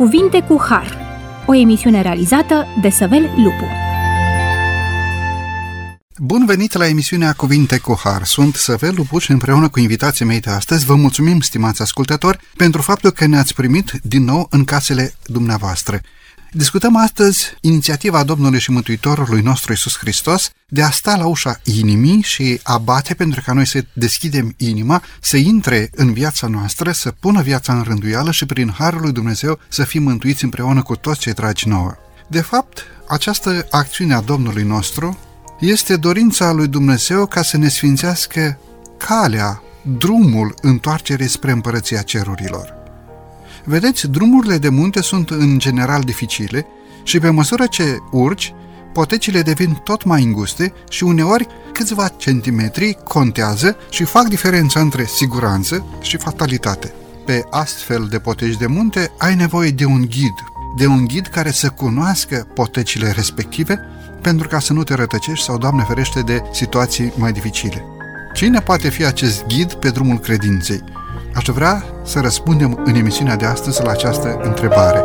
Cuvinte cu Har, o emisiune realizată de Săvel Lupu. Bun venit la emisiunea Cuvinte cu Har. Sunt Săvel Lupu și împreună cu invitații mei de astăzi vă mulțumim, stimați ascultători, pentru faptul că ne-ați primit din nou în casele dumneavoastră. Discutăm astăzi inițiativa Domnului și Mântuitorului nostru Isus Hristos de a sta la ușa inimii și a bate pentru ca noi să deschidem inima, să intre în viața noastră, să pună viața în rânduială și prin Harul lui Dumnezeu să fim mântuiți împreună cu toți cei dragi nouă. De fapt, această acțiune a Domnului nostru este dorința lui Dumnezeu ca să ne sfințească calea, drumul întoarcerii spre împărăția cerurilor. Vedeți, drumurile de munte sunt în general dificile și pe măsură ce urci, potecile devin tot mai înguste și uneori câțiva centimetri contează și fac diferența între siguranță și fatalitate. Pe astfel de poteci de munte ai nevoie de un ghid, de un ghid care să cunoască potecile respective pentru ca să nu te rătăcești sau, Doamne ferește, de situații mai dificile. Cine poate fi acest ghid pe drumul credinței? Aș vrea să răspundem în emisiunea de astăzi la această întrebare.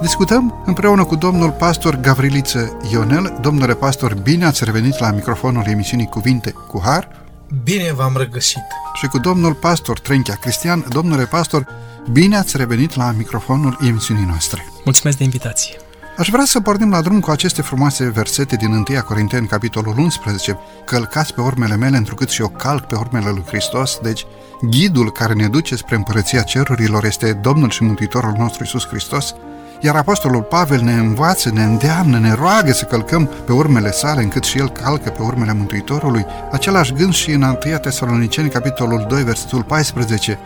Discutăm împreună cu domnul pastor Gavriliță Ionel. Domnule pastor, bine ați revenit la microfonul emisiunii Cuvinte cu Har. Bine v-am regăsit. Și cu domnul pastor Trenchia Cristian. Domnule pastor, bine ați revenit la microfonul emisiunii noastre. Mulțumesc de invitație. Aș vrea să pornim la drum cu aceste frumoase versete din 1 Corinteni, capitolul 11. Călcați pe urmele mele, întrucât și eu calc pe urmele lui Hristos. Deci, ghidul care ne duce spre împărăția cerurilor este Domnul și Mântuitorul nostru Isus Hristos, iar Apostolul Pavel ne învață, ne îndeamnă, ne roagă să călcăm pe urmele sale, încât și el calcă pe urmele Mântuitorului. Același gând și în 1 Tesaloniceni, capitolul 2, versetul 14.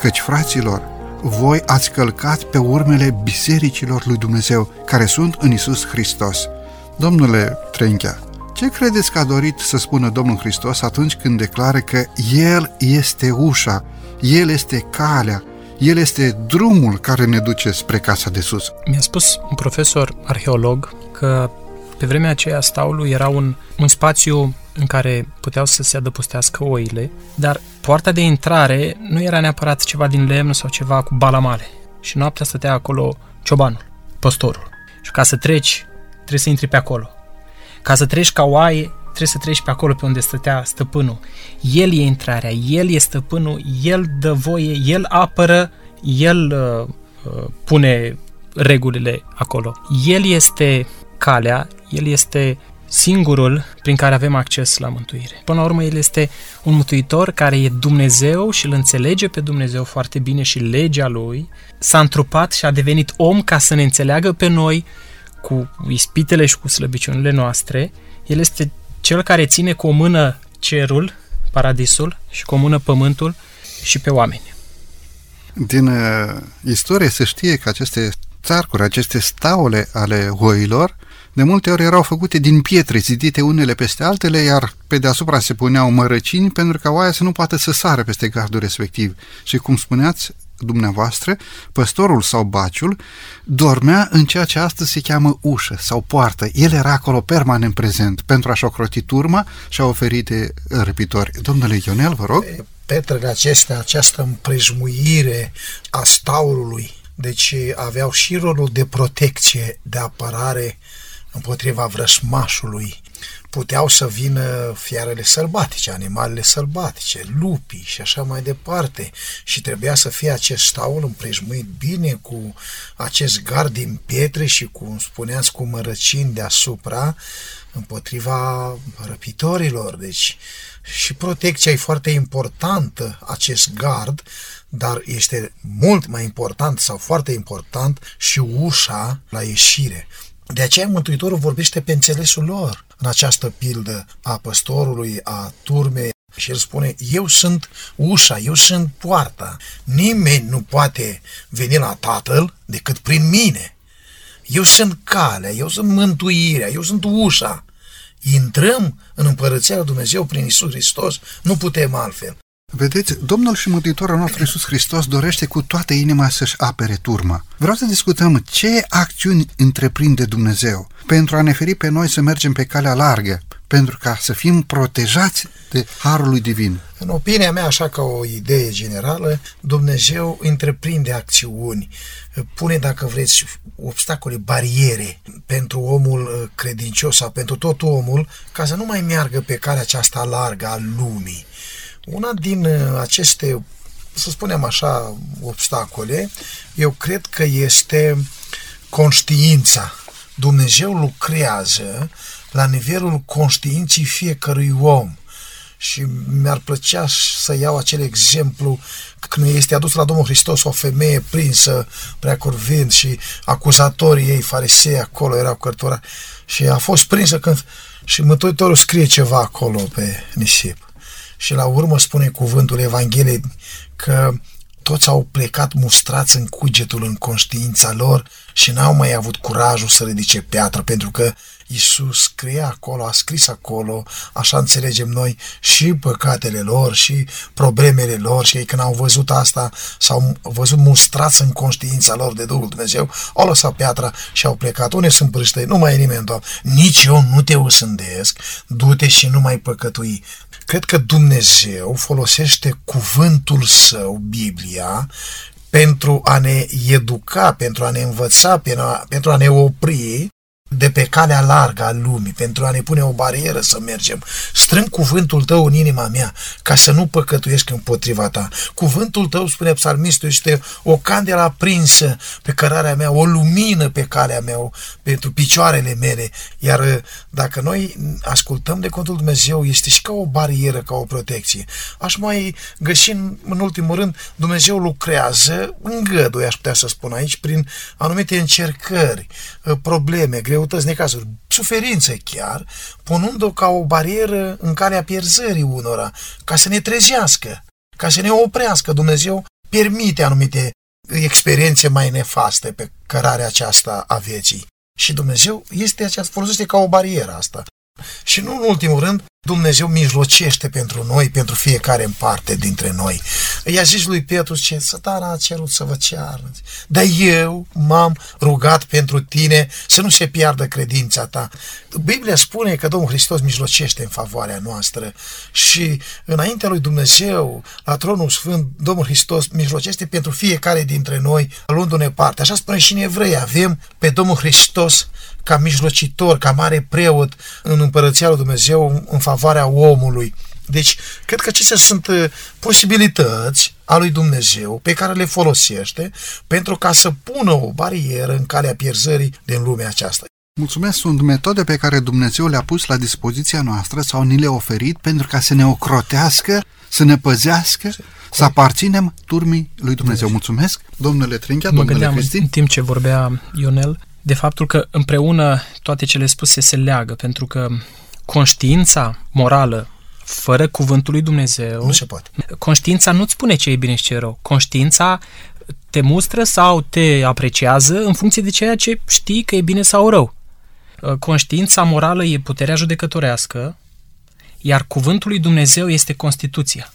Căci, fraților, voi ați călcat pe urmele bisericilor lui Dumnezeu, care sunt în Isus Hristos. Domnule Trenchea, ce credeți că a dorit să spună Domnul Hristos atunci când declară că El este ușa, El este calea, el este drumul care ne duce spre casa de sus. Mi-a spus un profesor arheolog că pe vremea aceea staulul era un, un spațiu în care puteau să se adăpostească oile, dar poarta de intrare nu era neapărat ceva din lemn sau ceva cu balamale. Și noaptea stătea acolo ciobanul, păstorul. Și ca să treci, trebuie să intri pe acolo. Ca să treci ca oaie, trebuie să treci pe acolo pe unde stătea stăpânul. El e intrarea, el e stăpânul, el dă voie, el apără, el uh, uh, pune regulile acolo. El este calea, el este singurul prin care avem acces la mântuire. Până la urmă, El este un mântuitor care e Dumnezeu și îl înțelege pe Dumnezeu foarte bine și legea Lui, s-a întrupat și a devenit om ca să ne înțeleagă pe noi cu ispitele și cu slăbiciunile noastre. El este cel care ține cu o mână cerul, paradisul, și cu o mână pământul și pe oameni. Din uh, istorie se știe că aceste țarcuri, aceste staule ale oilor, de multe ori erau făcute din pietre zidite unele peste altele, iar pe deasupra se puneau mărăcini pentru ca oaia să nu poată să sară peste gardul respectiv. Și cum spuneați, dumneavoastră, păstorul sau baciul, dormea în ceea ce astăzi se cheamă ușă sau poartă. El era acolo permanent prezent pentru a-și ocroti turma și a oferi de răpitori. Domnule Ionel, vă rog. Petrele acestea, această împrejmuire a staurului, deci aveau și rolul de protecție, de apărare împotriva vrășmașului, puteau să vină fiarele sălbatice, animalele sălbatice, lupii și așa mai departe și trebuia să fie acest staul împrejmuit bine cu acest gard din pietre și cu, cum spuneați, cu mărăcini deasupra împotriva răpitorilor. Deci și protecția e foarte importantă, acest gard, dar este mult mai important sau foarte important și ușa la ieșire. De aceea Mântuitorul vorbește pe înțelesul lor în această pildă a păstorului, a turmei și el spune, eu sunt ușa, eu sunt poarta. Nimeni nu poate veni la Tatăl decât prin mine. Eu sunt calea, eu sunt mântuirea, eu sunt ușa. Intrăm în împărăția lui Dumnezeu prin Isus Hristos, nu putem altfel. Vedeți, Domnul și Mântuitorul nostru Iisus Hristos dorește cu toată inima să-și apere turma. Vreau să discutăm ce acțiuni întreprinde Dumnezeu pentru a ne feri pe noi să mergem pe calea largă, pentru ca să fim protejați de Harul lui Divin. În opinia mea, așa ca o idee generală, Dumnezeu întreprinde acțiuni, pune, dacă vreți, obstacole, bariere pentru omul uh, credincios sau pentru tot omul, ca să nu mai meargă pe calea aceasta largă a lumii. Una din uh, aceste, să spunem așa, obstacole, eu cred că este conștiința. Dumnezeu lucrează la nivelul conștiinții fiecărui om. Și mi-ar plăcea să iau acel exemplu când este adus la Domnul Hristos o femeie prinsă prea curvind și acuzatorii ei, farisei, acolo erau cărtura și a fost prinsă când și Mântuitorul scrie ceva acolo pe nisip și la urmă spune cuvântul Evangheliei că toți au plecat mustrați în cugetul, în conștiința lor și n-au mai avut curajul să ridice piatră, pentru că Iisus scrie acolo, a scris acolo, așa înțelegem noi, și păcatele lor, și problemele lor, și ei când au văzut asta, s-au văzut mustrați în conștiința lor de Duhul Dumnezeu, au lăsat piatra și au plecat. Unde sunt prâște? Nu mai e nimeni, Doamne. Nici eu nu te osândesc, du-te și nu mai păcătui. Cred că Dumnezeu folosește cuvântul său, Biblia, pentru a ne educa, pentru a ne învăța, pentru a ne opri de pe calea largă a lumii, pentru a ne pune o barieră să mergem. Strâng cuvântul tău în inima mea, ca să nu păcătuiesc împotriva ta. Cuvântul tău, spune psalmistul, este o candelă aprinsă pe cărarea mea, o lumină pe calea mea, pentru picioarele mele. Iar uh, dacă noi ascultăm de cuvântul Dumnezeu, este și ca o barieră, ca o protecție. Aș mai găsi în ultimul rând, Dumnezeu lucrează, îngăduie, aș putea să spun aici, prin anumite încercări, uh, probleme, greu greutăți, necazuri, suferințe chiar, punând-o ca o barieră în calea pierzării unora, ca să ne trezească, ca să ne oprească. Dumnezeu permite anumite experiențe mai nefaste pe cărarea aceasta a vieții. Și Dumnezeu este aceasta, folosește ca o barieră asta. Și nu în ultimul rând, Dumnezeu mijlocește pentru noi, pentru fiecare în parte dintre noi. I-a zis lui Petru, ce satana a cerut să vă ceară. Dar eu m-am rugat pentru tine să nu se piardă credința ta. Biblia spune că Domnul Hristos mijlocește în favoarea noastră și înaintea lui Dumnezeu, la tronul sfânt, Domnul Hristos mijlocește pentru fiecare dintre noi, luându-ne parte. Așa spune și în Evrei, avem pe Domnul Hristos ca mijlocitor, ca mare preot în Împărăția lui Dumnezeu în favoarea omului. Deci, cred că acestea sunt uh, posibilități a lui Dumnezeu pe care le folosește pentru ca să pună o barieră în calea pierzării din lumea aceasta. Mulțumesc, sunt metode pe care Dumnezeu le-a pus la dispoziția noastră sau ni le-a oferit pentru ca să ne ocrotească, să ne păzească, să aparținem turmii lui Dumnezeu. Mulțumesc, domnule Trinchea, domnule Cristi. în timp ce vorbea Ionel, de faptul că împreună toate cele spuse se leagă, pentru că conștiința morală fără cuvântul lui Dumnezeu... Nu se poate. Conștiința nu-ți spune ce e bine și ce e rău. Conștiința te mustră sau te apreciază în funcție de ceea ce știi că e bine sau rău. Conștiința morală e puterea judecătorească, iar cuvântul lui Dumnezeu este Constituția.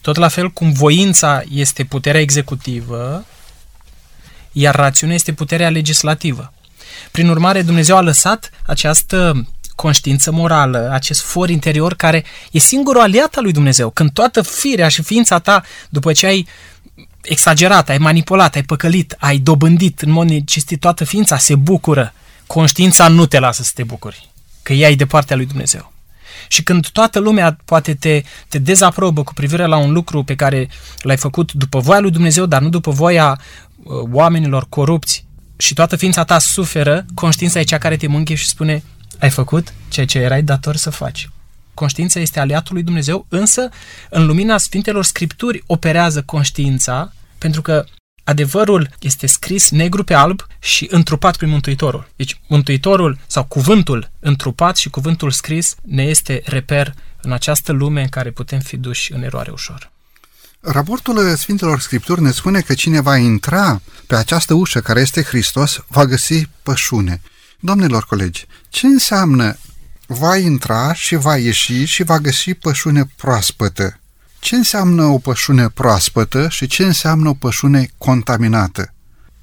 Tot la fel cum voința este puterea executivă, iar rațiunea este puterea legislativă. Prin urmare, Dumnezeu a lăsat această conștiință morală, acest for interior care e singurul aliat al lui Dumnezeu. Când toată firea și ființa ta, după ce ai exagerat, ai manipulat, ai păcălit, ai dobândit în mod necestit toată ființa, se bucură. Conștiința nu te lasă să te bucuri, că ea e de partea lui Dumnezeu. Și când toată lumea poate te, te dezaprobă cu privire la un lucru pe care l-ai făcut după voia lui Dumnezeu, dar nu după voia uh, oamenilor corupți, și toată ființa ta suferă, conștiința e cea care te mânghie și spune ai făcut ceea ce erai dator să faci. Conștiința este aliatul lui Dumnezeu, însă în lumina Sfintelor Scripturi operează conștiința, pentru că adevărul este scris negru pe alb și întrupat prin Mântuitorul. Deci Mântuitorul sau cuvântul întrupat și cuvântul scris ne este reper în această lume în care putem fi duși în eroare ușor. Raportul Sfintelor Scripturi ne spune că cine va intra pe această ușă care este Hristos va găsi pășune. Domnilor colegi, ce înseamnă va intra și va ieși și va găsi pășune proaspătă? Ce înseamnă o pășune proaspătă și ce înseamnă o pășune contaminată?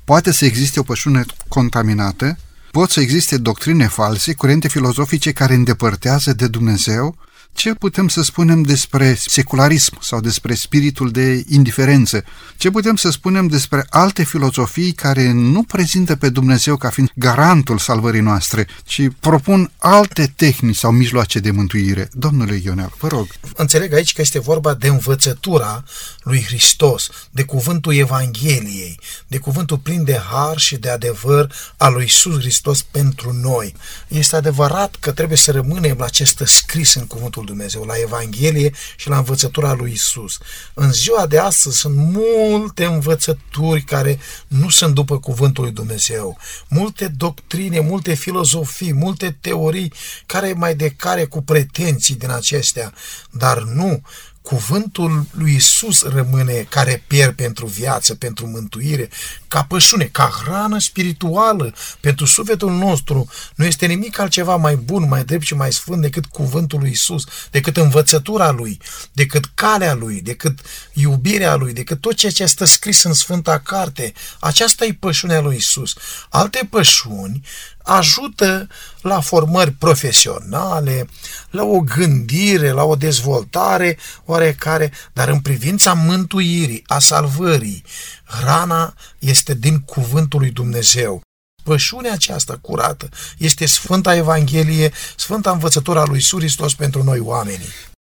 Poate să existe o pășune contaminată, pot să existe doctrine false, curente filozofice care îndepărtează de Dumnezeu ce putem să spunem despre secularism sau despre spiritul de indiferență? Ce putem să spunem despre alte filozofii care nu prezintă pe Dumnezeu ca fiind garantul salvării noastre, ci propun alte tehnici sau mijloace de mântuire? Domnule Ionel, vă rog. Înțeleg aici că este vorba de învățătura lui Hristos, de cuvântul Evangheliei, de cuvântul plin de har și de adevăr al lui Iisus Hristos pentru noi. Este adevărat că trebuie să rămânem la acest scris în cuvântul Cuvântul Dumnezeu, la Evanghelie și la învățătura lui Isus. În ziua de astăzi sunt multe învățături care nu sunt după Cuvântul lui Dumnezeu, multe doctrine, multe filozofii, multe teorii care mai de care cu pretenții din acestea, dar nu cuvântul lui Isus rămâne care pierd pentru viață, pentru mântuire, ca pășune, ca hrană spirituală pentru sufletul nostru. Nu este nimic altceva mai bun, mai drept și mai sfânt decât cuvântul lui Isus, decât învățătura lui, decât calea lui, decât iubirea lui, decât tot ceea ce este scris în Sfânta Carte. Aceasta e pășunea lui Isus. Alte pășuni ajută la formări profesionale, la o gândire, la o dezvoltare oarecare, dar în privința mântuirii, a salvării, hrana este din cuvântul lui Dumnezeu. Pășunea aceasta curată este Sfânta Evanghelie, Sfânta Învățătura lui Suristos pentru noi oamenii.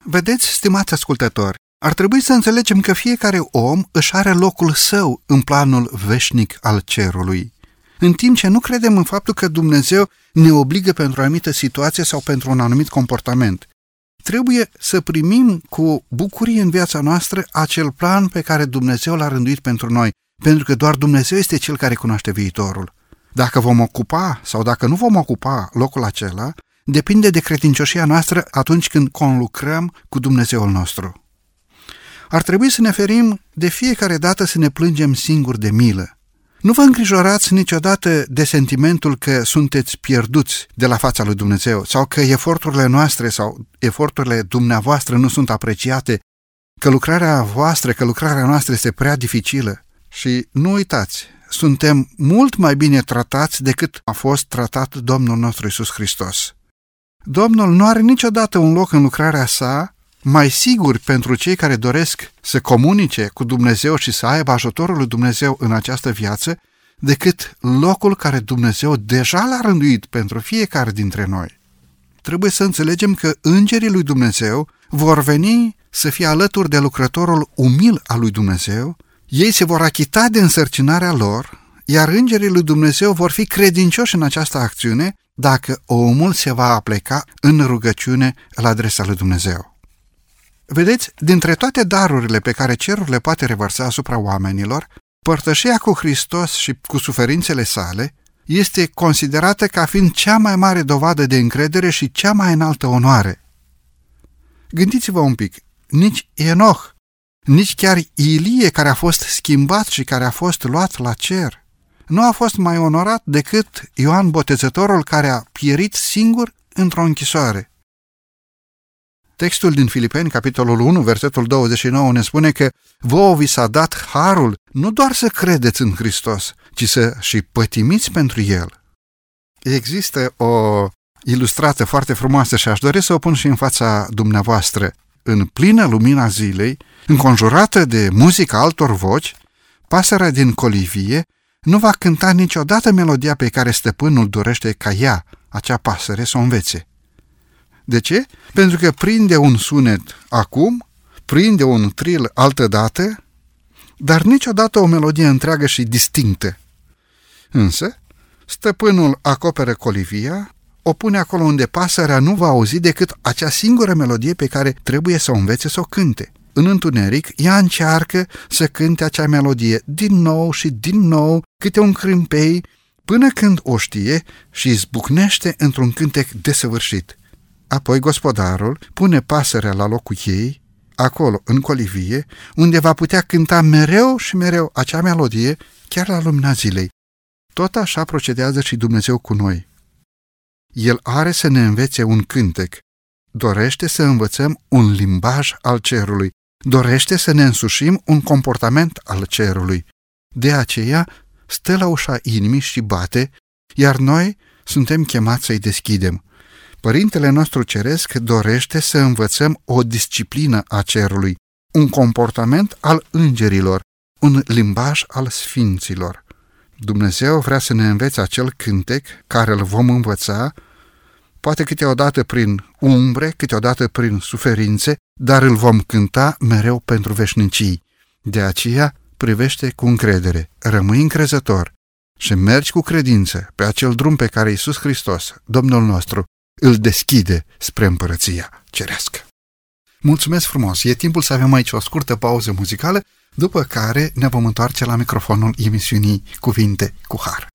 Vedeți, stimați ascultători, ar trebui să înțelegem că fiecare om își are locul său în planul veșnic al cerului în timp ce nu credem în faptul că Dumnezeu ne obligă pentru o anumită situație sau pentru un anumit comportament. Trebuie să primim cu bucurie în viața noastră acel plan pe care Dumnezeu l-a rânduit pentru noi, pentru că doar Dumnezeu este Cel care cunoaște viitorul. Dacă vom ocupa sau dacă nu vom ocupa locul acela, depinde de credincioșia noastră atunci când conlucrăm cu Dumnezeul nostru. Ar trebui să ne ferim de fiecare dată să ne plângem singuri de milă. Nu vă îngrijorați niciodată de sentimentul că sunteți pierduți de la fața lui Dumnezeu sau că eforturile noastre sau eforturile dumneavoastră nu sunt apreciate, că lucrarea voastră, că lucrarea noastră este prea dificilă. Și nu uitați, suntem mult mai bine tratați decât a fost tratat Domnul nostru Isus Hristos. Domnul nu are niciodată un loc în lucrarea sa mai sigur pentru cei care doresc să comunice cu Dumnezeu și să aibă ajutorul lui Dumnezeu în această viață, decât locul care Dumnezeu deja l-a rânduit pentru fiecare dintre noi. Trebuie să înțelegem că îngerii lui Dumnezeu vor veni să fie alături de lucrătorul umil al lui Dumnezeu, ei se vor achita de însărcinarea lor, iar îngerii lui Dumnezeu vor fi credincioși în această acțiune dacă omul se va apleca în rugăciune la adresa lui Dumnezeu. Vedeți, dintre toate darurile pe care cerul le poate revărsa asupra oamenilor, părtășia cu Hristos și cu suferințele sale este considerată ca fiind cea mai mare dovadă de încredere și cea mai înaltă onoare. Gândiți-vă un pic, nici Enoch, nici chiar Ilie care a fost schimbat și care a fost luat la cer, nu a fost mai onorat decât Ioan Botezătorul care a pierit singur într-o închisoare. Textul din Filipeni, capitolul 1, versetul 29, ne spune că vouă vi s-a dat harul nu doar să credeți în Hristos, ci să și pătimiți pentru El. Există o ilustrată foarte frumoasă și aș dori să o pun și în fața dumneavoastră. În plină lumina zilei, înconjurată de muzica altor voci, pasărea din colivie nu va cânta niciodată melodia pe care stăpânul dorește ca ea, acea pasăre, să o învețe. De ce? Pentru că prinde un sunet acum, prinde un tril altă dată, dar niciodată o melodie întreagă și distinctă. Însă, stăpânul acoperă colivia, o pune acolo unde pasărea nu va auzi decât acea singură melodie pe care trebuie să o învețe să o cânte. În întuneric, ea încearcă să cânte acea melodie din nou și din nou, câte un crâmpei, până când o știe și izbucnește într-un cântec desăvârșit. Apoi gospodarul pune pasărea la locul ei, acolo, în colivie, unde va putea cânta mereu și mereu acea melodie, chiar la lumina zilei. Tot așa procedează și Dumnezeu cu noi. El are să ne învețe un cântec, dorește să învățăm un limbaj al cerului, dorește să ne însușim un comportament al cerului. De aceea stă la ușa inimii și bate, iar noi suntem chemați să-i deschidem. Părintele nostru Ceresc dorește să învățăm o disciplină a cerului, un comportament al îngerilor, un limbaj al sfinților. Dumnezeu vrea să ne învețe acel cântec care îl vom învăța, poate câteodată prin umbre, câteodată prin suferințe, dar îl vom cânta mereu pentru veșnicii. De aceea, privește cu încredere, rămâi încrezător și mergi cu credință pe acel drum pe care Iisus Hristos, Domnul nostru, îl deschide spre împărăția cerească. Mulțumesc frumos! E timpul să avem aici o scurtă pauză muzicală, după care ne vom întoarce la microfonul emisiunii Cuvinte cu Har.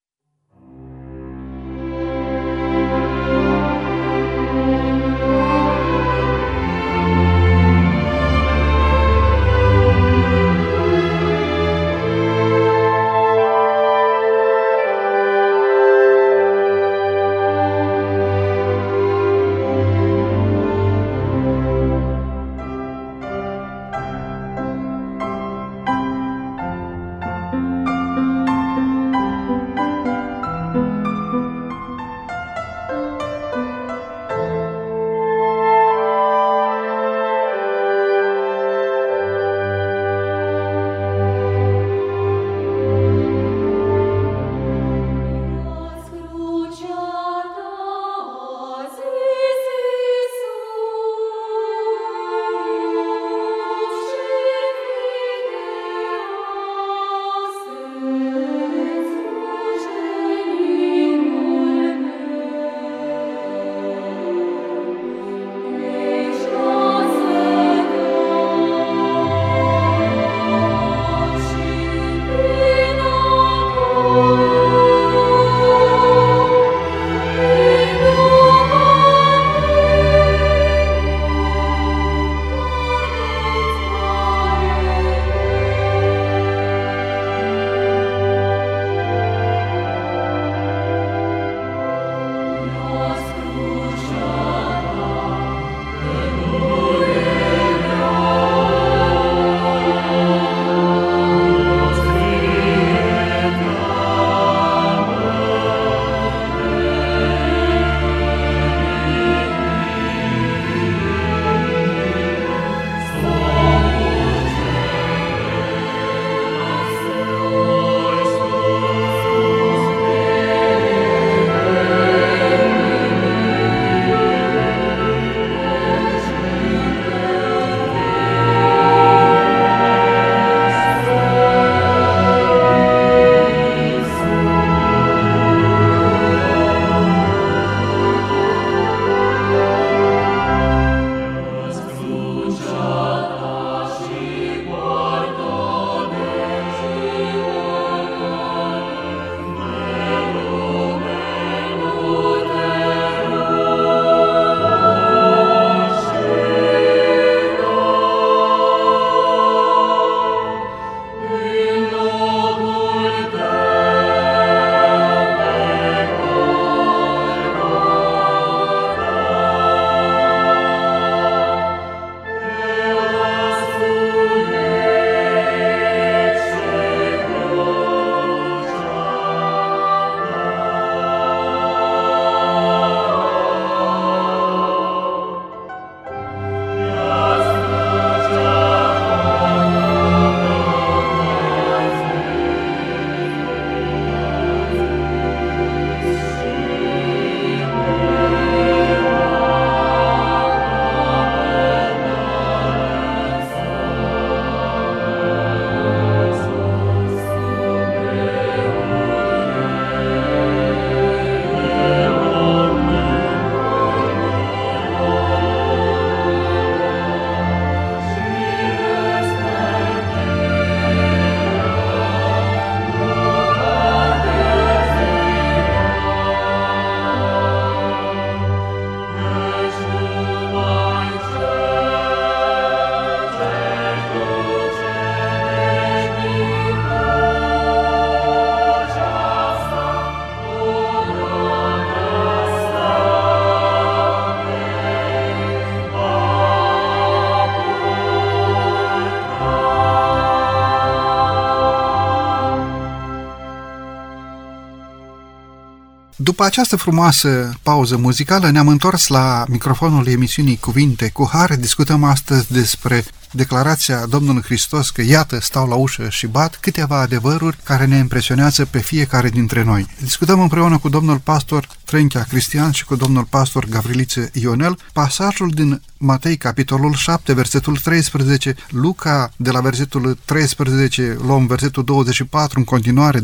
După această frumoasă pauză muzicală, ne-am întors la microfonul emisiunii Cuvinte cu Har. Discutăm astăzi despre declarația Domnului Hristos că iată stau la ușă și bat câteva adevăruri care ne impresionează pe fiecare dintre noi. Discutăm împreună cu domnul pastor Trenchea Cristian și cu domnul pastor Gavriliță Ionel pasajul din Matei, capitolul 7, versetul 13, Luca de la versetul 13 luăm versetul 24, în continuare 25-26.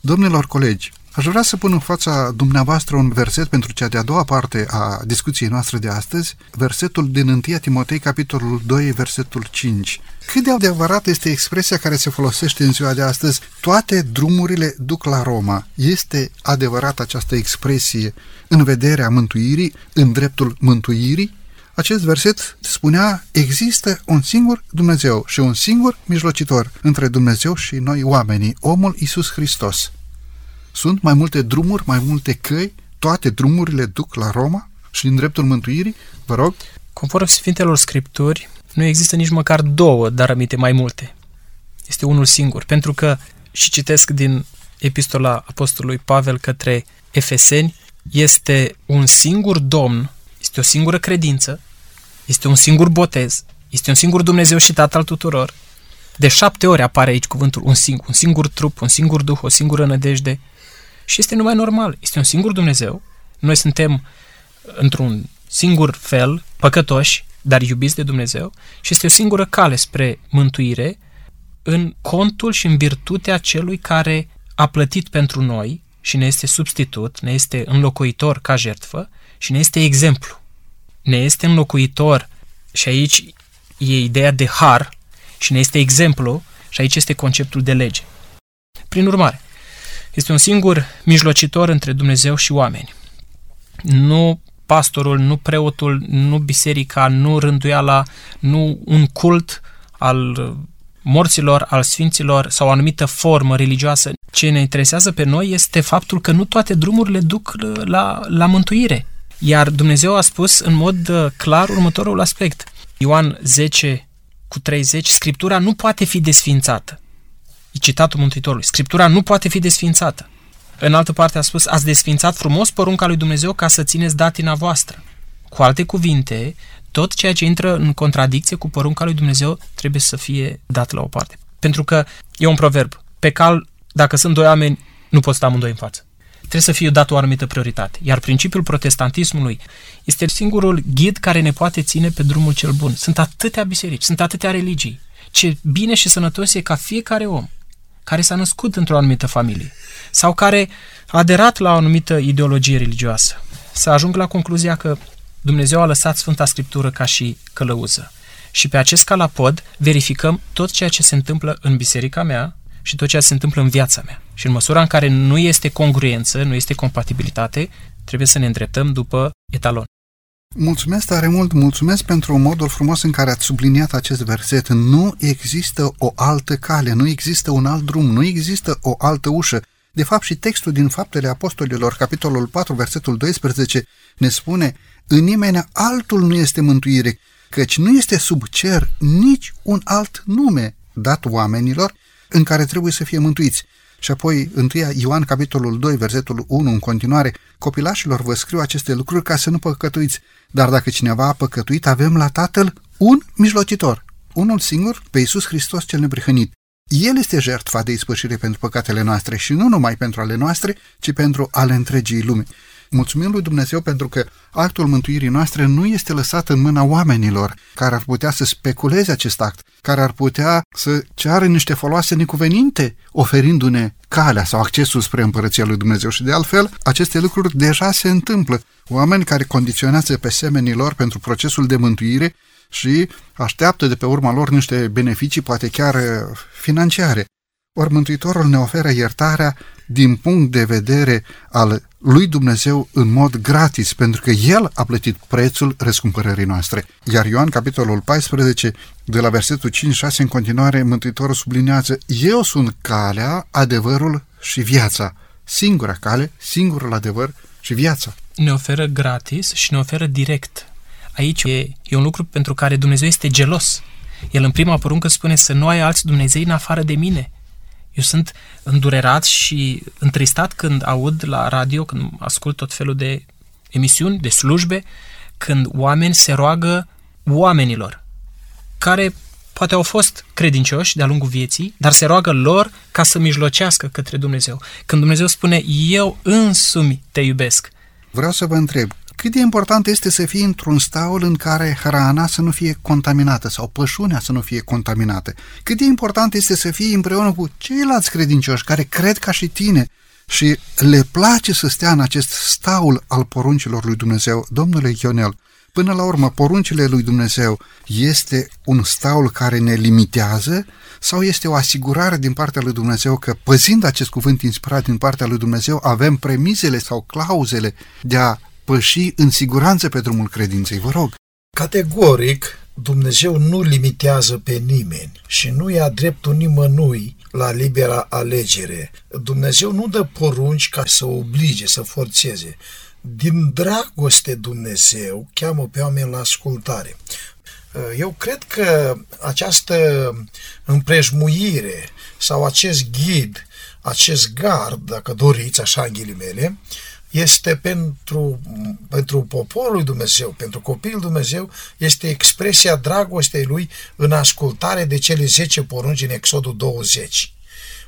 Domnilor colegi, Aș vrea să pun în fața dumneavoastră un verset pentru cea de-a doua parte a discuției noastre de astăzi, versetul din 1 Timotei, capitolul 2, versetul 5. Cât de adevărată este expresia care se folosește în ziua de astăzi, toate drumurile duc la Roma. Este adevărat această expresie în vederea mântuirii, în dreptul mântuirii? Acest verset spunea, există un singur Dumnezeu și un singur mijlocitor între Dumnezeu și noi oamenii, omul Isus Hristos. Sunt mai multe drumuri, mai multe căi, toate drumurile duc la Roma și în dreptul mântuirii, vă rog. Conform Sfintelor Scripturi, nu există nici măcar două, dar aminte mai multe. Este unul singur, pentru că, și citesc din epistola Apostolului Pavel către Efeseni, este un singur Domn, este o singură credință, este un singur botez, este un singur Dumnezeu și Tatăl tuturor. De șapte ori apare aici cuvântul un singur, un singur trup, un singur duh, o singură nădejde, și este numai normal. Este un singur Dumnezeu. Noi suntem într-un singur fel, păcătoși, dar iubiți de Dumnezeu și este o singură cale spre mântuire în contul și în virtutea celui care a plătit pentru noi și ne este substitut, ne este înlocuitor ca jertfă și ne este exemplu. Ne este înlocuitor și aici e ideea de har și ne este exemplu și aici este conceptul de lege. Prin urmare, este un singur mijlocitor între Dumnezeu și oameni. Nu pastorul, nu preotul, nu biserica, nu rânduiala, nu un cult al morților, al sfinților sau o anumită formă religioasă. Ce ne interesează pe noi este faptul că nu toate drumurile duc la, la mântuire. Iar Dumnezeu a spus în mod uh, clar următorul aspect. Ioan 10 cu 30, Scriptura nu poate fi desfințată. E citatul Mântuitorului. Scriptura nu poate fi desfințată. În altă parte a spus, ați desfințat frumos porunca lui Dumnezeu ca să țineți datina voastră. Cu alte cuvinte, tot ceea ce intră în contradicție cu porunca lui Dumnezeu trebuie să fie dat la o parte. Pentru că e un proverb. Pe cal, dacă sunt doi oameni, nu pot sta amândoi în față. Trebuie să fie dat o anumită prioritate. Iar principiul protestantismului este singurul ghid care ne poate ține pe drumul cel bun. Sunt atâtea biserici, sunt atâtea religii. Ce bine și sănătos e ca fiecare om care s-a născut într-o anumită familie sau care a aderat la o anumită ideologie religioasă, să ajung la concluzia că Dumnezeu a lăsat Sfânta Scriptură ca și călăuză. Și pe acest calapod verificăm tot ceea ce se întâmplă în biserica mea și tot ceea ce se întâmplă în viața mea. Și în măsura în care nu este congruență, nu este compatibilitate, trebuie să ne îndreptăm după etalon. Mulțumesc tare mult, mulțumesc pentru modul frumos în care ați subliniat acest verset. Nu există o altă cale, nu există un alt drum, nu există o altă ușă. De fapt și textul din Faptele Apostolilor, capitolul 4, versetul 12, ne spune În nimeni altul nu este mântuire, căci nu este sub cer nici un alt nume dat oamenilor în care trebuie să fie mântuiți. Și apoi 1 Ioan, capitolul 2, versetul 1, în continuare, copilașilor vă scriu aceste lucruri ca să nu păcătuiți, dar dacă cineva a păcătuit, avem la Tatăl un mijlocitor, unul singur, pe Iisus Hristos cel neprihănit. El este jertfa de ispășire pentru păcatele noastre și nu numai pentru ale noastre, ci pentru ale întregii lume. Mulțumim lui Dumnezeu pentru că actul mântuirii noastre nu este lăsat în mâna oamenilor care ar putea să speculeze acest act, care ar putea să ceară niște foloase necuveninte, oferindu-ne calea sau accesul spre împărăția lui Dumnezeu. Și de altfel, aceste lucruri deja se întâmplă. Oameni care condiționează pe semenii lor pentru procesul de mântuire și așteaptă de pe urma lor niște beneficii, poate chiar financiare. Ori Mântuitorul ne oferă iertarea din punct de vedere al lui Dumnezeu în mod gratis, pentru că El a plătit prețul răscumpărării noastre. Iar Ioan, capitolul 14, de la versetul 5-6 în continuare, Mântuitorul sublinează Eu sunt calea, adevărul și viața. Singura cale, singurul adevăr și viața. Ne oferă gratis și ne oferă direct. Aici e, e un lucru pentru care Dumnezeu este gelos. El în prima poruncă spune să nu ai alți Dumnezei în afară de mine. Eu sunt îndurerat și întristat când aud la radio, când ascult tot felul de emisiuni, de slujbe, când oameni se roagă oamenilor, care poate au fost credincioși de-a lungul vieții, dar se roagă lor ca să mijlocească către Dumnezeu. Când Dumnezeu spune, eu însumi te iubesc. Vreau să vă întreb, cât de important este să fii într-un staul în care hrana să nu fie contaminată sau pășunea să nu fie contaminată? Cât de important este să fii împreună cu ceilalți credincioși care cred ca și tine și le place să stea în acest staul al poruncilor lui Dumnezeu? Domnule Ionel, Până la urmă, poruncile lui Dumnezeu este un staul care ne limitează sau este o asigurare din partea lui Dumnezeu că, păzind acest cuvânt inspirat din partea lui Dumnezeu, avem premizele sau clauzele de a păși în siguranță pe drumul credinței? Vă rog. Categoric, Dumnezeu nu limitează pe nimeni și nu ia dreptul nimănui la libera alegere. Dumnezeu nu dă porunci ca să oblige, să forțeze din dragoste Dumnezeu cheamă pe oameni la ascultare. Eu cred că această împrejmuire sau acest ghid, acest gard, dacă doriți, așa în ghilimele, este pentru, pentru poporul lui Dumnezeu, pentru copilul Dumnezeu, este expresia dragostei lui în ascultare de cele 10 porunci în Exodul 20.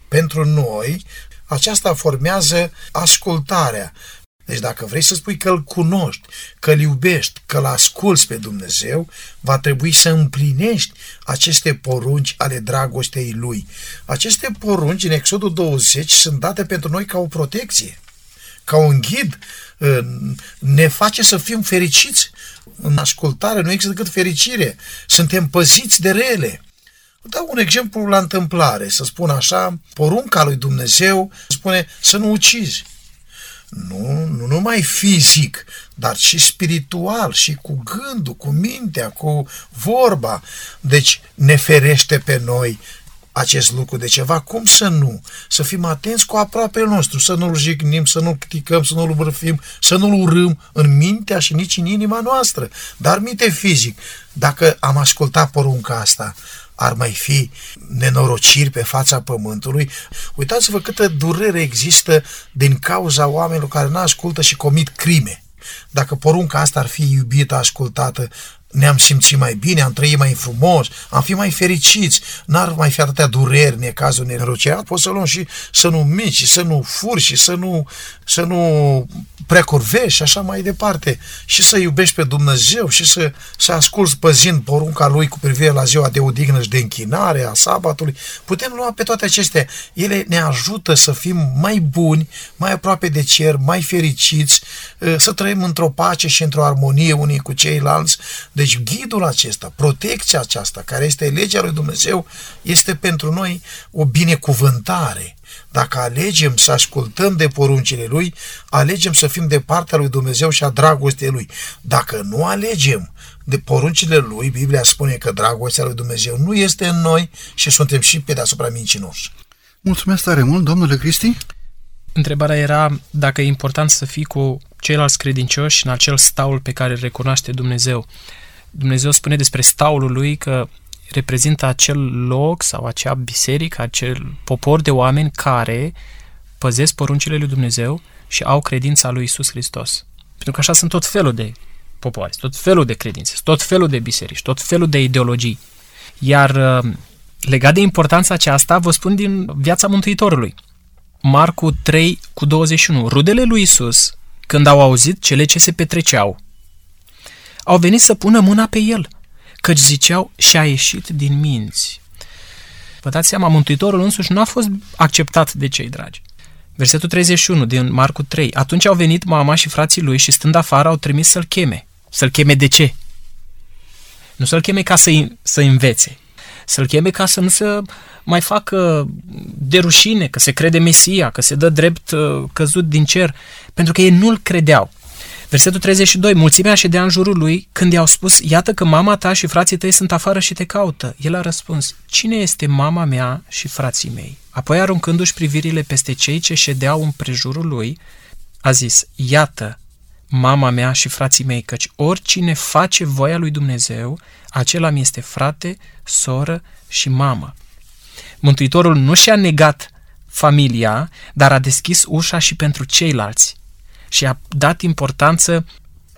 Pentru noi, aceasta formează ascultarea, deci dacă vrei să spui că îl cunoști, că îl iubești, că îl asculți pe Dumnezeu, va trebui să împlinești aceste porunci ale dragostei Lui. Aceste porunci în Exodul 20 sunt date pentru noi ca o protecție, ca un ghid, ne face să fim fericiți. În ascultare nu există decât fericire. Suntem păziți de rele. Dau un exemplu la întâmplare, să spun așa, porunca lui Dumnezeu spune să nu ucizi nu, nu numai fizic, dar și spiritual, și cu gândul, cu mintea, cu vorba. Deci ne ferește pe noi acest lucru de ceva, cum să nu? Să fim atenți cu aproapele nostru, să nu-l jignim, să nu-l criticăm, să nu-l bărfim, să nu-l urâm în mintea și nici în inima noastră, dar minte fizic. Dacă am ascultat porunca asta, ar mai fi nenorociri pe fața pământului. Uitați-vă câtă durere există din cauza oamenilor care nu ascultă și comit crime. Dacă porunca asta ar fi iubită, ascultată, ne-am simțit mai bine, am trăit mai frumos, am fi mai fericiți, n-ar mai fi atâtea dureri, necazuri, nenorociri. Poți să luăm și să nu mici, să nu furi și să nu, să nu precurvești și așa mai departe. Și să iubești pe Dumnezeu și să, să asculți păzind porunca Lui cu privire la ziua de odihnă și de închinare a sabatului. Putem lua pe toate acestea. Ele ne ajută să fim mai buni, mai aproape de cer, mai fericiți, să trăim într-o pace și într-o armonie unii cu ceilalți. Deci ghidul acesta, protecția aceasta, care este legea lui Dumnezeu, este pentru noi o binecuvântare. Dacă alegem să ascultăm de poruncile Lui, alegem să fim de partea lui Dumnezeu și a dragostei Lui. Dacă nu alegem de poruncile Lui, Biblia spune că dragostea lui Dumnezeu nu este în noi și suntem și pe deasupra mincinoși. Mulțumesc tare mult, domnule Cristi. Întrebarea era dacă e important să fii cu ceilalți credincioși în acel staul pe care îl recunoaște Dumnezeu. Dumnezeu spune despre staulul lui că reprezintă acel loc sau acea biserică, acel popor de oameni care păzesc poruncile lui Dumnezeu și au credința lui Isus Hristos. Pentru că așa sunt tot felul de popoare, tot felul de credințe, tot felul de biserici, tot felul de ideologii. Iar uh, legat de importanța aceasta, vă spun din viața Mântuitorului. Marcu 3 cu 21. Rudele lui Isus, când au auzit cele ce se petreceau, au venit să pună mâna pe el, căci ziceau și-a ieșit din minți. Vă dați seama, Mântuitorul însuși nu a fost acceptat de cei dragi. Versetul 31 din Marcu 3. Atunci au venit mama și frații lui și stând afară au trimis să-l cheme. Să-l cheme de ce? Nu să-l cheme ca să, să învețe, să-l cheme ca să nu se mai facă de rușine, că se crede Mesia, că se dă drept uh, căzut din cer, pentru că ei nu-l credeau. Versetul 32. Mulțimea ședea în jurul lui când i-au spus, iată că mama ta și frații tăi sunt afară și te caută. El a răspuns, cine este mama mea și frații mei? Apoi, aruncându-și privirile peste cei ce ședeau în prejurul lui, a zis, iată, mama mea și frații mei, căci oricine face voia lui Dumnezeu, acela mi este frate, soră și mamă. Mântuitorul nu și-a negat familia, dar a deschis ușa și pentru ceilalți și a dat importanță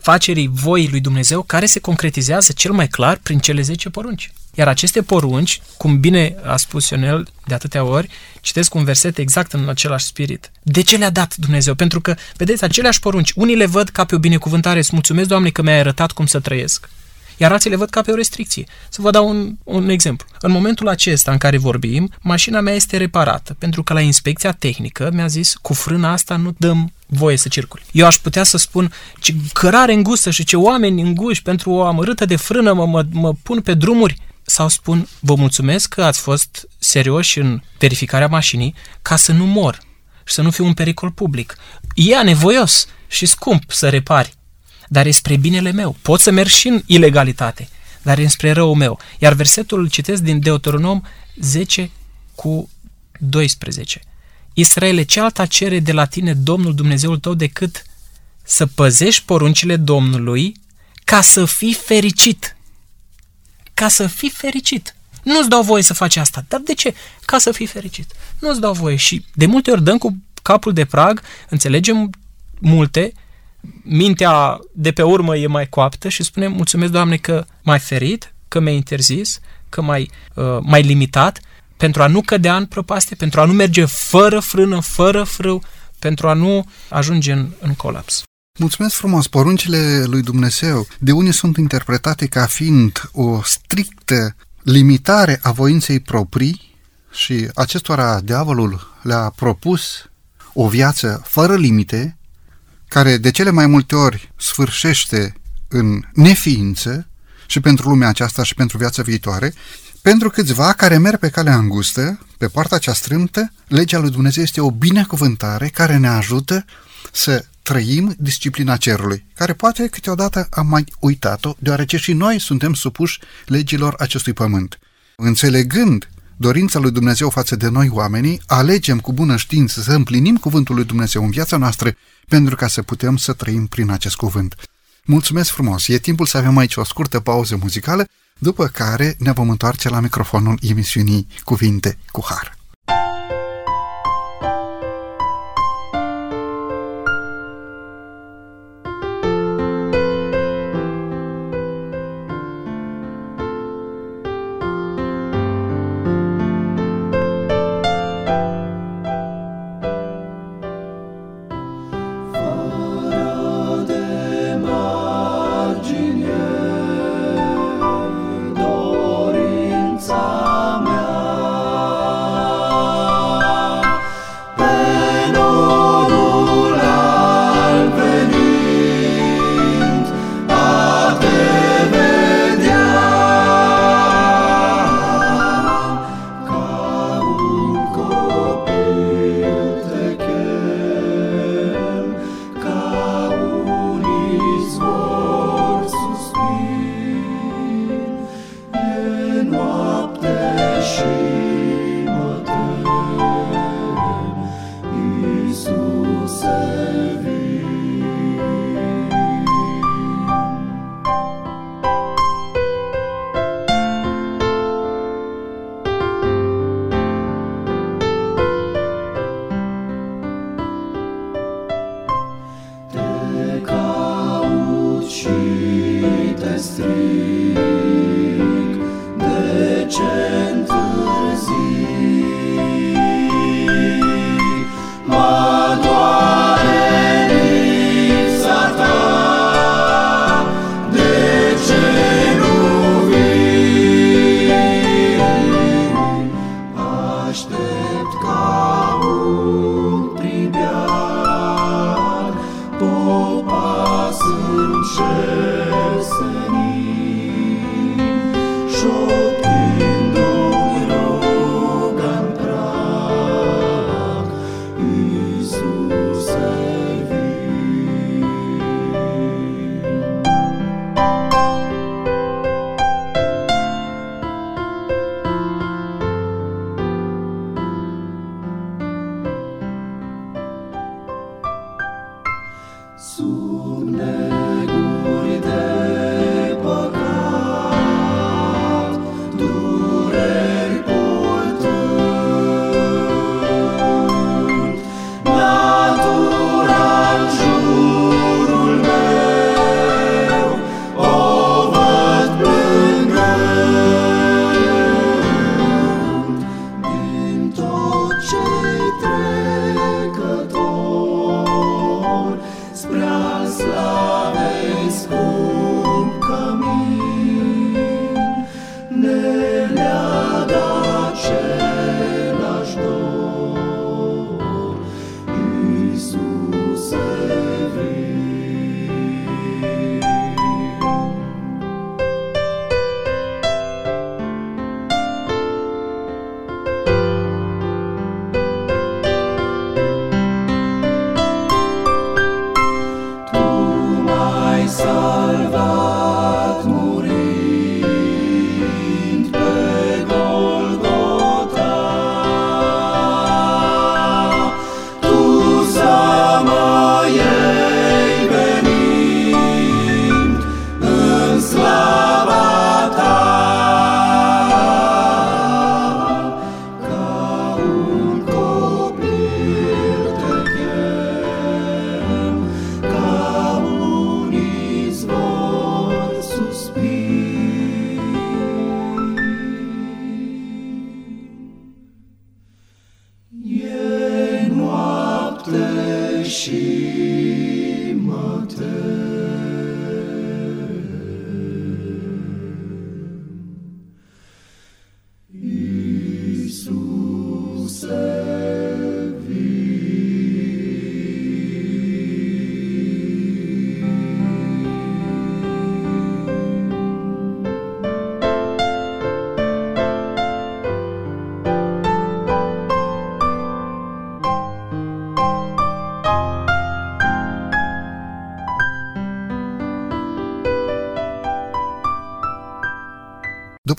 facerii voii lui Dumnezeu care se concretizează cel mai clar prin cele 10 porunci. Iar aceste porunci, cum bine a spus Ionel de atâtea ori, citesc un verset exact în același spirit. De ce le-a dat Dumnezeu? Pentru că, vedeți, aceleași porunci, unii le văd ca pe o binecuvântare, îți mulțumesc, Doamne, că mi-ai arătat cum să trăiesc. Iar alții le văd ca pe o restricție. Să vă dau un, un exemplu. În momentul acesta în care vorbim, mașina mea este reparată, pentru că la inspecția tehnică mi-a zis, cu frâna asta nu dăm voie să circuli. Eu aș putea să spun ce cărare îngustă și ce oameni înguși pentru o amărâtă de frână mă, mă, mă pun pe drumuri sau spun, vă mulțumesc că ați fost serioși în verificarea mașinii ca să nu mor și să nu fiu un pericol public. E nevoios și scump să repari, dar e spre binele meu. Pot să merg și în ilegalitate, dar e spre răul meu. Iar versetul îl citesc din Deuteronom 10 cu 12. Israele, ce alta cere de la tine Domnul Dumnezeul tău decât să păzești poruncile Domnului ca să fii fericit ca să fii fericit. Nu-ți dau voie să faci asta. Dar de ce? Ca să fii fericit. Nu-ți dau voie. Și de multe ori dăm cu capul de prag, înțelegem multe, mintea de pe urmă e mai coaptă și spunem mulțumesc, Doamne, că m-ai ferit, că mi-ai interzis, că m-ai, uh, m-ai limitat, pentru a nu cădea în prăpaste, pentru a nu merge fără frână, fără frâu, pentru a nu ajunge în, în colaps. Mulțumesc frumos! Poruncile lui Dumnezeu de unii sunt interpretate ca fiind o strictă limitare a voinței proprii și acestora diavolul le-a propus o viață fără limite, care de cele mai multe ori sfârșește în neființă și pentru lumea aceasta și pentru viața viitoare, pentru câțiva care merg pe calea îngustă, pe partea cea strâmtă, legea lui Dumnezeu este o binecuvântare care ne ajută să trăim disciplina cerului, care poate câteodată am mai uitat-o, deoarece și noi suntem supuși legilor acestui pământ. Înțelegând dorința lui Dumnezeu față de noi oamenii, alegem cu bună știință să împlinim cuvântul lui Dumnezeu în viața noastră pentru ca să putem să trăim prin acest cuvânt. Mulțumesc frumos! E timpul să avem aici o scurtă pauză muzicală, după care ne vom întoarce la microfonul emisiunii Cuvinte cu Har.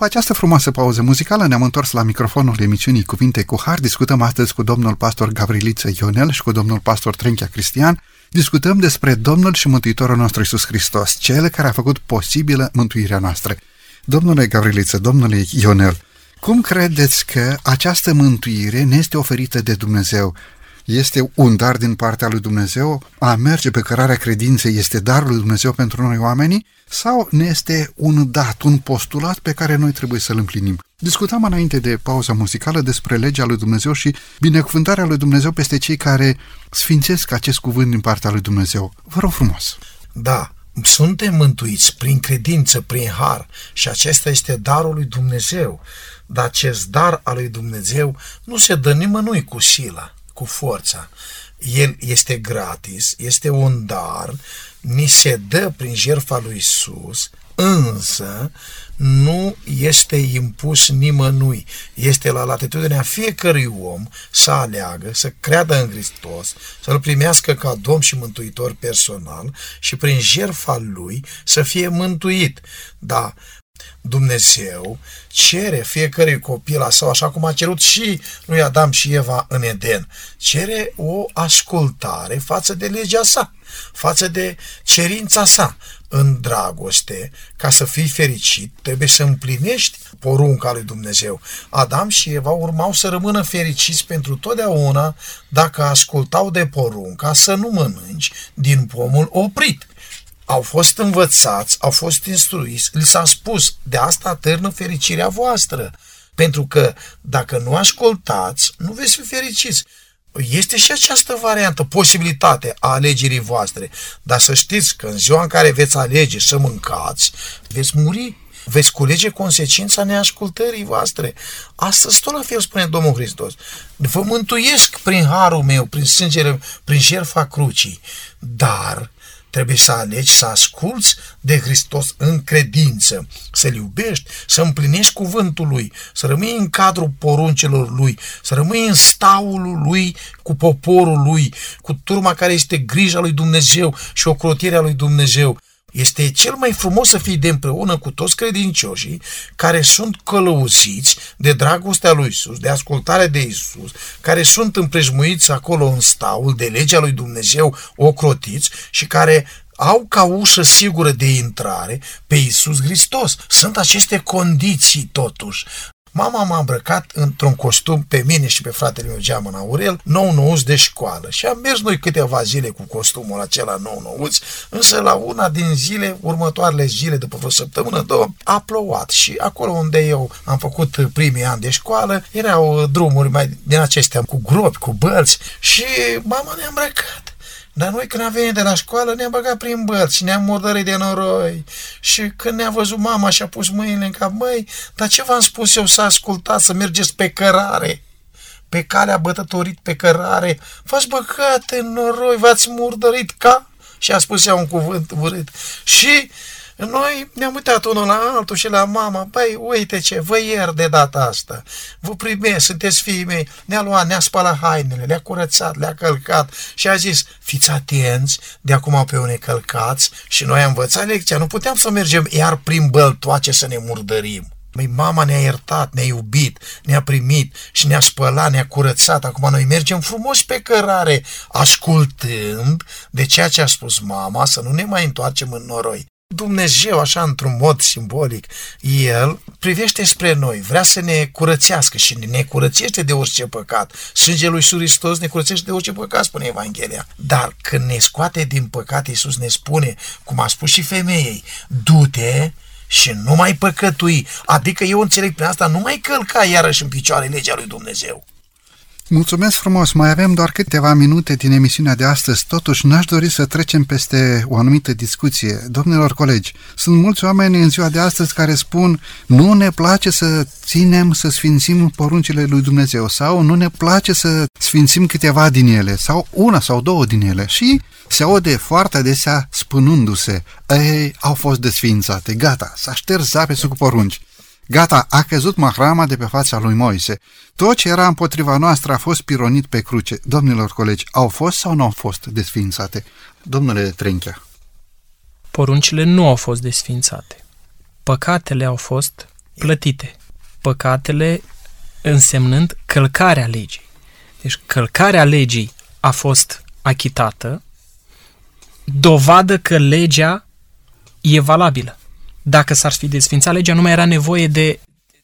Această frumoasă pauză muzicală ne-am întors la microfonul emisiunii Cuvinte cu Har. Discutăm astăzi cu domnul pastor Gavriliță Ionel și cu domnul pastor Trenchea Cristian. Discutăm despre Domnul și Mântuitorul nostru Isus Hristos, cel care a făcut posibilă mântuirea noastră. Domnule Gavriliță, domnule Ionel, cum credeți că această mântuire ne este oferită de Dumnezeu? Este un dar din partea lui Dumnezeu? A merge pe cărarea credinței este darul lui Dumnezeu pentru noi oamenii? Sau ne este un dat, un postulat pe care noi trebuie să-l împlinim? Discutam înainte de pauza muzicală despre legea lui Dumnezeu și binecuvântarea lui Dumnezeu peste cei care sfințesc acest cuvânt din partea lui Dumnezeu. Vă rog frumos! Da, suntem mântuiți prin credință, prin har și acesta este darul lui Dumnezeu. Dar acest dar al lui Dumnezeu nu se dă nimănui cu sila, cu forța. El este gratis, este un dar, ni se dă prin jertfa lui Isus, însă nu este impus nimănui. Este la latitudinea fiecărui om să aleagă, să creadă în Hristos, să-L primească ca Domn și Mântuitor personal și prin jertfa Lui să fie mântuit. Da, Dumnezeu cere fiecărui copil la sau, așa cum a cerut și lui Adam și Eva în Eden, cere o ascultare față de legea sa, față de cerința sa în dragoste, ca să fii fericit, trebuie să împlinești porunca lui Dumnezeu. Adam și Eva urmau să rămână fericiți pentru totdeauna dacă ascultau de porunca să nu mănânci din pomul oprit au fost învățați, au fost instruiți, li s-a spus, de asta târnă fericirea voastră. Pentru că dacă nu ascultați, nu veți fi fericiți. Este și această variantă, posibilitate a alegerii voastre. Dar să știți că în ziua în care veți alege să mâncați, veți muri veți culege consecința neascultării voastre. Astăzi tot la fel spune Domnul Hristos. Vă mântuiesc prin harul meu, prin sângele, prin jertfa crucii, dar Trebuie să alegi să asculți de Hristos în credință, să-L iubești, să împlinești cuvântul Lui, să rămâi în cadrul poruncilor Lui, să rămâi în staul Lui cu poporul Lui, cu turma care este grija Lui Dumnezeu și ocrotirea Lui Dumnezeu. Este cel mai frumos să fii de împreună cu toți credincioșii care sunt călăuziți de dragostea lui Isus, de ascultare de Isus, care sunt împrejmuiți acolo în staul de legea lui Dumnezeu ocrotiți și care au ca ușă sigură de intrare pe Isus Hristos. Sunt aceste condiții totuși. Mama m-a îmbrăcat într-un costum pe mine și pe fratele meu Geamăn Aurel, nou nouț de școală. Și am mers noi câteva zile cu costumul acela nou nouț, însă la una din zile, următoarele zile, după vreo săptămână, două, a plouat. Și acolo unde eu am făcut primii ani de școală, erau drumuri mai din acestea cu gropi, cu bălți și mama ne-a îmbrăcat. Dar noi când am venit de la școală ne-am băgat prin bărți, ne-am murdărit de noroi. Și când ne-a văzut mama și a pus mâinile în cap, măi, dar ce v-am spus eu să ascultați, să mergeți pe cărare? Pe calea bătătorit pe cărare, v-ați băgat în noroi, v-ați murdărit ca... Și a spus ea un cuvânt urât. Și noi ne-am uitat unul la altul și la mama, băi, uite ce, vă ier de data asta, vă primesc, sunteți fiii mei, ne-a luat, ne-a spălat hainele, le-a curățat, le-a călcat și a zis, fiți atenți, de acum pe unei călcați și noi am învățat lecția, nu puteam să mergem iar prin băltoace să ne murdărim. Măi, mama ne-a iertat, ne-a iubit, ne-a primit și ne-a spălat, ne-a curățat. Acum noi mergem frumos pe cărare, ascultând de ceea ce a spus mama, să nu ne mai întoarcem în noroi. Dumnezeu, așa într-un mod simbolic, El privește spre noi, vrea să ne curățească și ne curățește de orice păcat. Sângele lui Iisus Hristos ne curățește de orice păcat, spune Evanghelia. Dar când ne scoate din păcat, Iisus ne spune, cum a spus și femeii, du-te și nu mai păcătui. Adică eu înțeleg prin asta, nu mai călca iarăși în picioare legea lui Dumnezeu. Mulțumesc frumos! Mai avem doar câteva minute din emisiunea de astăzi, totuși n-aș dori să trecem peste o anumită discuție. Domnilor colegi, sunt mulți oameni în ziua de astăzi care spun nu ne place să ținem, să sfințim poruncile lui Dumnezeu sau nu ne place să sfințim câteva din ele sau una sau două din ele și se aude foarte adesea spunându-se ei, au fost desfințate, gata, s-a șters zapesul cu porunci. Gata, a căzut mahrama de pe fața lui Moise. Tot ce era împotriva noastră a fost pironit pe cruce. Domnilor colegi, au fost sau nu au fost desfințate? Domnule Trenchea. Poruncile nu au fost desfințate. Păcatele au fost plătite. Păcatele însemnând călcarea legii. Deci călcarea legii a fost achitată, dovadă că legea e valabilă. Dacă s-ar fi desfințat legea, nu mai era nevoie de,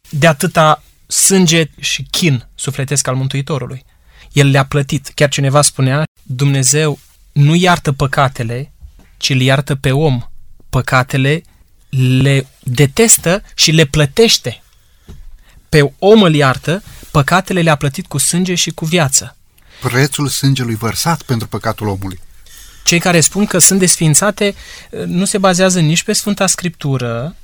de atâta sânge și chin sufletesc al Mântuitorului. El le-a plătit. Chiar cineva spunea, Dumnezeu nu iartă păcatele, ci îl iartă pe om. Păcatele le detestă și le plătește. Pe om îl iartă, păcatele le-a plătit cu sânge și cu viață. Prețul sângelui vărsat pentru păcatul omului. Cei care spun că sunt desfințate nu se bazează nici pe Sfânta Scriptură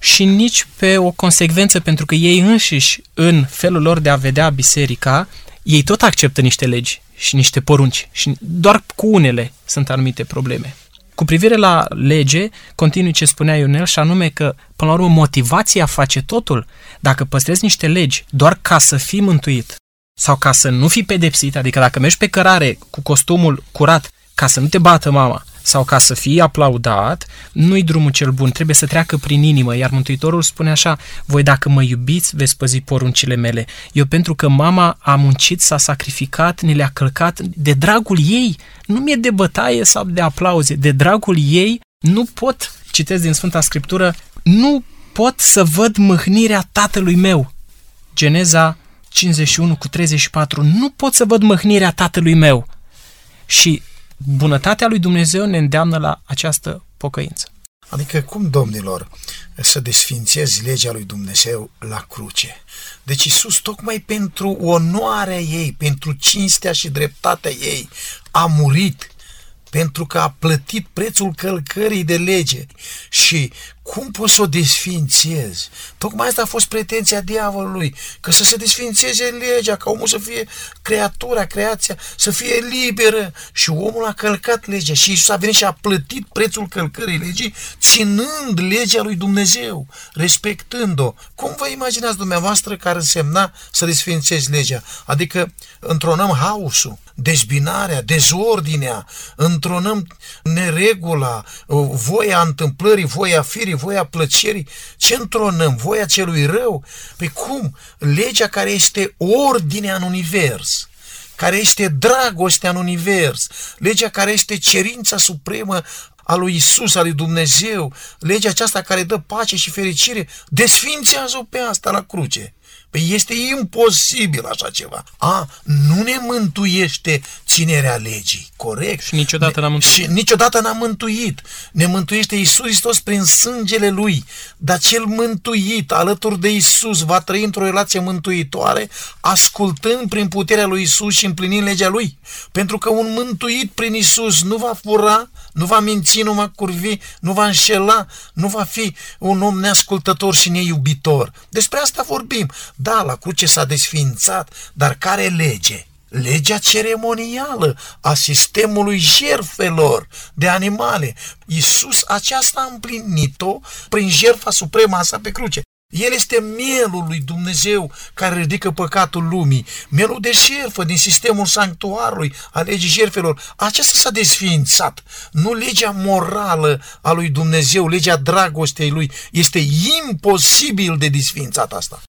și nici pe o consecvență, pentru că ei înșiși, în felul lor de a vedea biserica, ei tot acceptă niște legi și niște porunci și doar cu unele sunt anumite probleme. Cu privire la lege, continui ce spunea Ionel și anume că, până la urmă, motivația face totul. Dacă păstrezi niște legi doar ca să fii mântuit sau ca să nu fii pedepsit, adică dacă mergi pe cărare cu costumul curat ca să nu te bată mama sau ca să fii aplaudat, nu-i drumul cel bun, trebuie să treacă prin inimă, iar Mântuitorul spune așa, voi dacă mă iubiți, veți păzi poruncile mele. Eu pentru că mama a muncit, s-a sacrificat, ne le-a călcat, de dragul ei, nu mi-e de bătaie sau de aplauze, de dragul ei nu pot, citesc din Sfânta Scriptură, nu pot să văd mâhnirea tatălui meu. Geneza 51 cu 34, nu pot să văd mâhnirea tatălui meu. Și bunătatea lui Dumnezeu ne îndeamnă la această pocăință. Adică cum, domnilor, să desfințezi legea lui Dumnezeu la cruce? Deci Iisus, tocmai pentru onoarea ei, pentru cinstea și dreptatea ei, a murit pentru că a plătit prețul călcării de lege și cum poți să o desfințezi? Tocmai asta a fost pretenția diavolului, că să se desfințeze legea, ca omul să fie creatura, creația, să fie liberă și omul a călcat legea și Iisus a venit și a plătit prețul călcării legii, ținând legea lui Dumnezeu, respectând-o. Cum vă imaginați dumneavoastră care însemna să desfințezi legea? Adică întronăm haosul, dezbinarea, dezordinea, întronăm neregula, voia întâmplării, voia firii, voia plăcerii. Ce întronăm? Voia celui rău? Păi cum? Legea care este ordinea în univers care este dragostea în univers, legea care este cerința supremă a lui Isus, a lui Dumnezeu, legea aceasta care dă pace și fericire, desfințează-o pe asta la cruce. Păi este imposibil așa ceva. A, nu ne mântuiește ținerea legii, corect? Și niciodată n-a mântuit. Și niciodată n-a mântuit. Ne mântuiește Isus Hristos prin sângele Lui. Dar cel mântuit alături de Isus va trăi într-o relație mântuitoare, ascultând prin puterea lui Isus și împlinind legea Lui. Pentru că un mântuit prin Isus nu va fura, nu va minți, nu va curvi, nu va înșela, nu va fi un om neascultător și neiubitor. Despre asta vorbim. Da, la cruce s-a desfințat, dar care lege? Legea ceremonială a sistemului jerfelor de animale. Iisus aceasta a împlinit-o prin jertfa supremă a sa pe cruce. El este mielul lui Dumnezeu care ridică păcatul lumii, mielul de șerfă din sistemul sanctuarului a legii șerfelor. Acesta s-a desființat. Nu legea morală a lui Dumnezeu, legea dragostei lui. Este imposibil de desființat asta.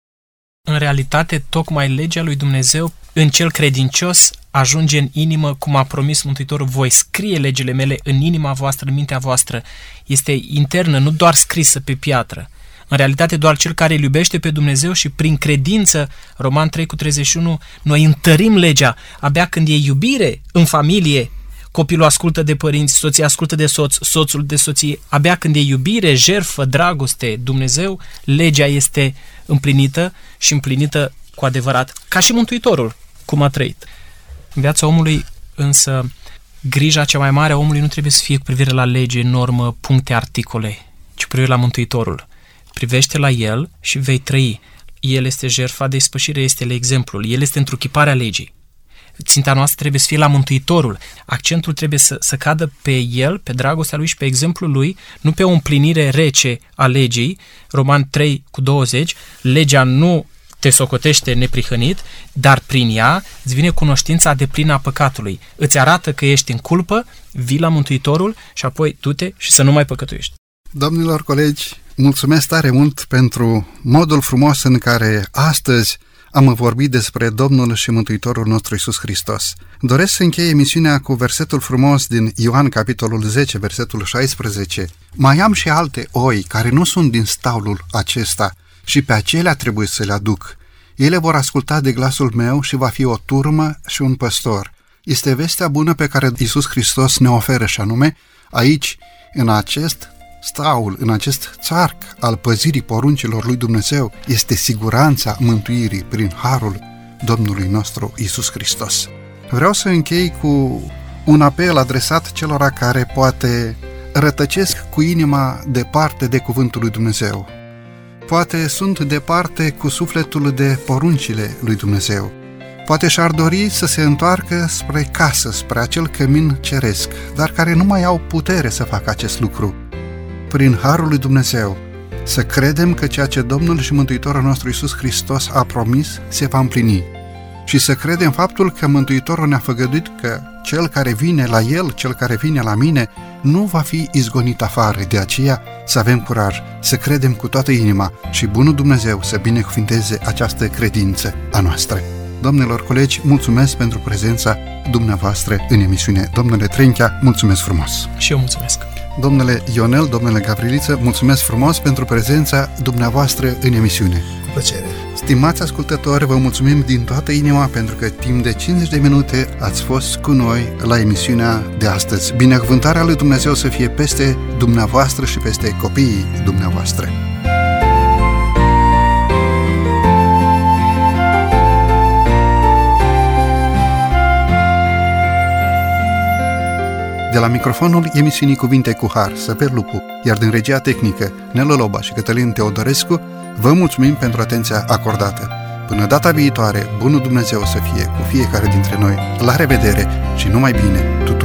În realitate, tocmai legea lui Dumnezeu în cel credincios ajunge în inimă, cum a promis Mântuitorul, voi scrie legile mele în inima voastră, în mintea voastră. Este internă, nu doar scrisă pe piatră. În realitate, doar cel care îl iubește pe Dumnezeu și prin credință, Roman 3 cu 31, noi întărim legea. Abia când e iubire în familie, copilul ascultă de părinți, soția ascultă de soț, soțul de soție. Abia când e iubire, jerfă, dragoste, Dumnezeu, legea este împlinită și împlinită cu adevărat, ca și Mântuitorul, cum a trăit. În viața omului, însă, grija cea mai mare a omului nu trebuie să fie cu privire la lege, normă, puncte, articole, ci cu privire la Mântuitorul. Privește la El și vei trăi. El este jertfa de ispășire, este exemplul. El este întruchiparea legii. Ținta noastră trebuie să fie la Mântuitorul. Accentul trebuie să, să cadă pe El, pe dragostea Lui și pe exemplul Lui, nu pe o împlinire rece a legii. Roman 3 cu 20, legea nu te socotește neprihănit, dar prin ea îți vine cunoștința de plină a păcatului. Îți arată că ești în culpă, vii la Mântuitorul și apoi du-te și să nu mai păcătuiești. Domnilor colegi, mulțumesc tare mult pentru modul frumos în care astăzi am vorbit despre Domnul și Mântuitorul nostru Isus Hristos. Doresc să încheie emisiunea cu versetul frumos din Ioan, capitolul 10, versetul 16. Mai am și alte oi care nu sunt din staulul acesta și pe acelea trebuie să le aduc. Ele vor asculta de glasul meu și va fi o turmă și un păstor. Este vestea bună pe care Isus Hristos ne oferă și anume, aici, în acest staul, în acest țarc al păzirii poruncilor lui Dumnezeu, este siguranța mântuirii prin harul Domnului nostru Isus Hristos. Vreau să închei cu un apel adresat celora care poate rătăcesc cu inima departe de cuvântul lui Dumnezeu. Poate sunt departe cu sufletul de poruncile lui Dumnezeu. Poate și-ar dori să se întoarcă spre casă, spre acel cămin ceresc, dar care nu mai au putere să facă acest lucru. Prin Harul lui Dumnezeu, să credem că ceea ce Domnul și Mântuitorul nostru Isus Hristos a promis se va împlini și să credem faptul că Mântuitorul ne-a făgăduit că cel care vine la El, cel care vine la mine, nu va fi izgonit afară. De aceea să avem curaj, să credem cu toată inima și Bunul Dumnezeu să binecuvinteze această credință a noastră. Domnilor colegi, mulțumesc pentru prezența dumneavoastră în emisiune. Domnule Trenchea, mulțumesc frumos! Și eu mulțumesc! Domnule Ionel, domnule Gavriliță, mulțumesc frumos pentru prezența dumneavoastră în emisiune. Cu plăcere! Stimați ascultători, vă mulțumim din toată inima pentru că timp de 50 de minute ați fost cu noi la emisiunea de astăzi. Binecuvântarea lui Dumnezeu să fie peste dumneavoastră și peste copiii dumneavoastră. De la microfonul emisiunii Cuvinte cu Har, Săper Lupu, iar din regia tehnică, Nelo Loba și Cătălin Teodorescu, vă mulțumim pentru atenția acordată. Până data viitoare, bunul Dumnezeu să fie cu fiecare dintre noi. La revedere și numai bine tuturor!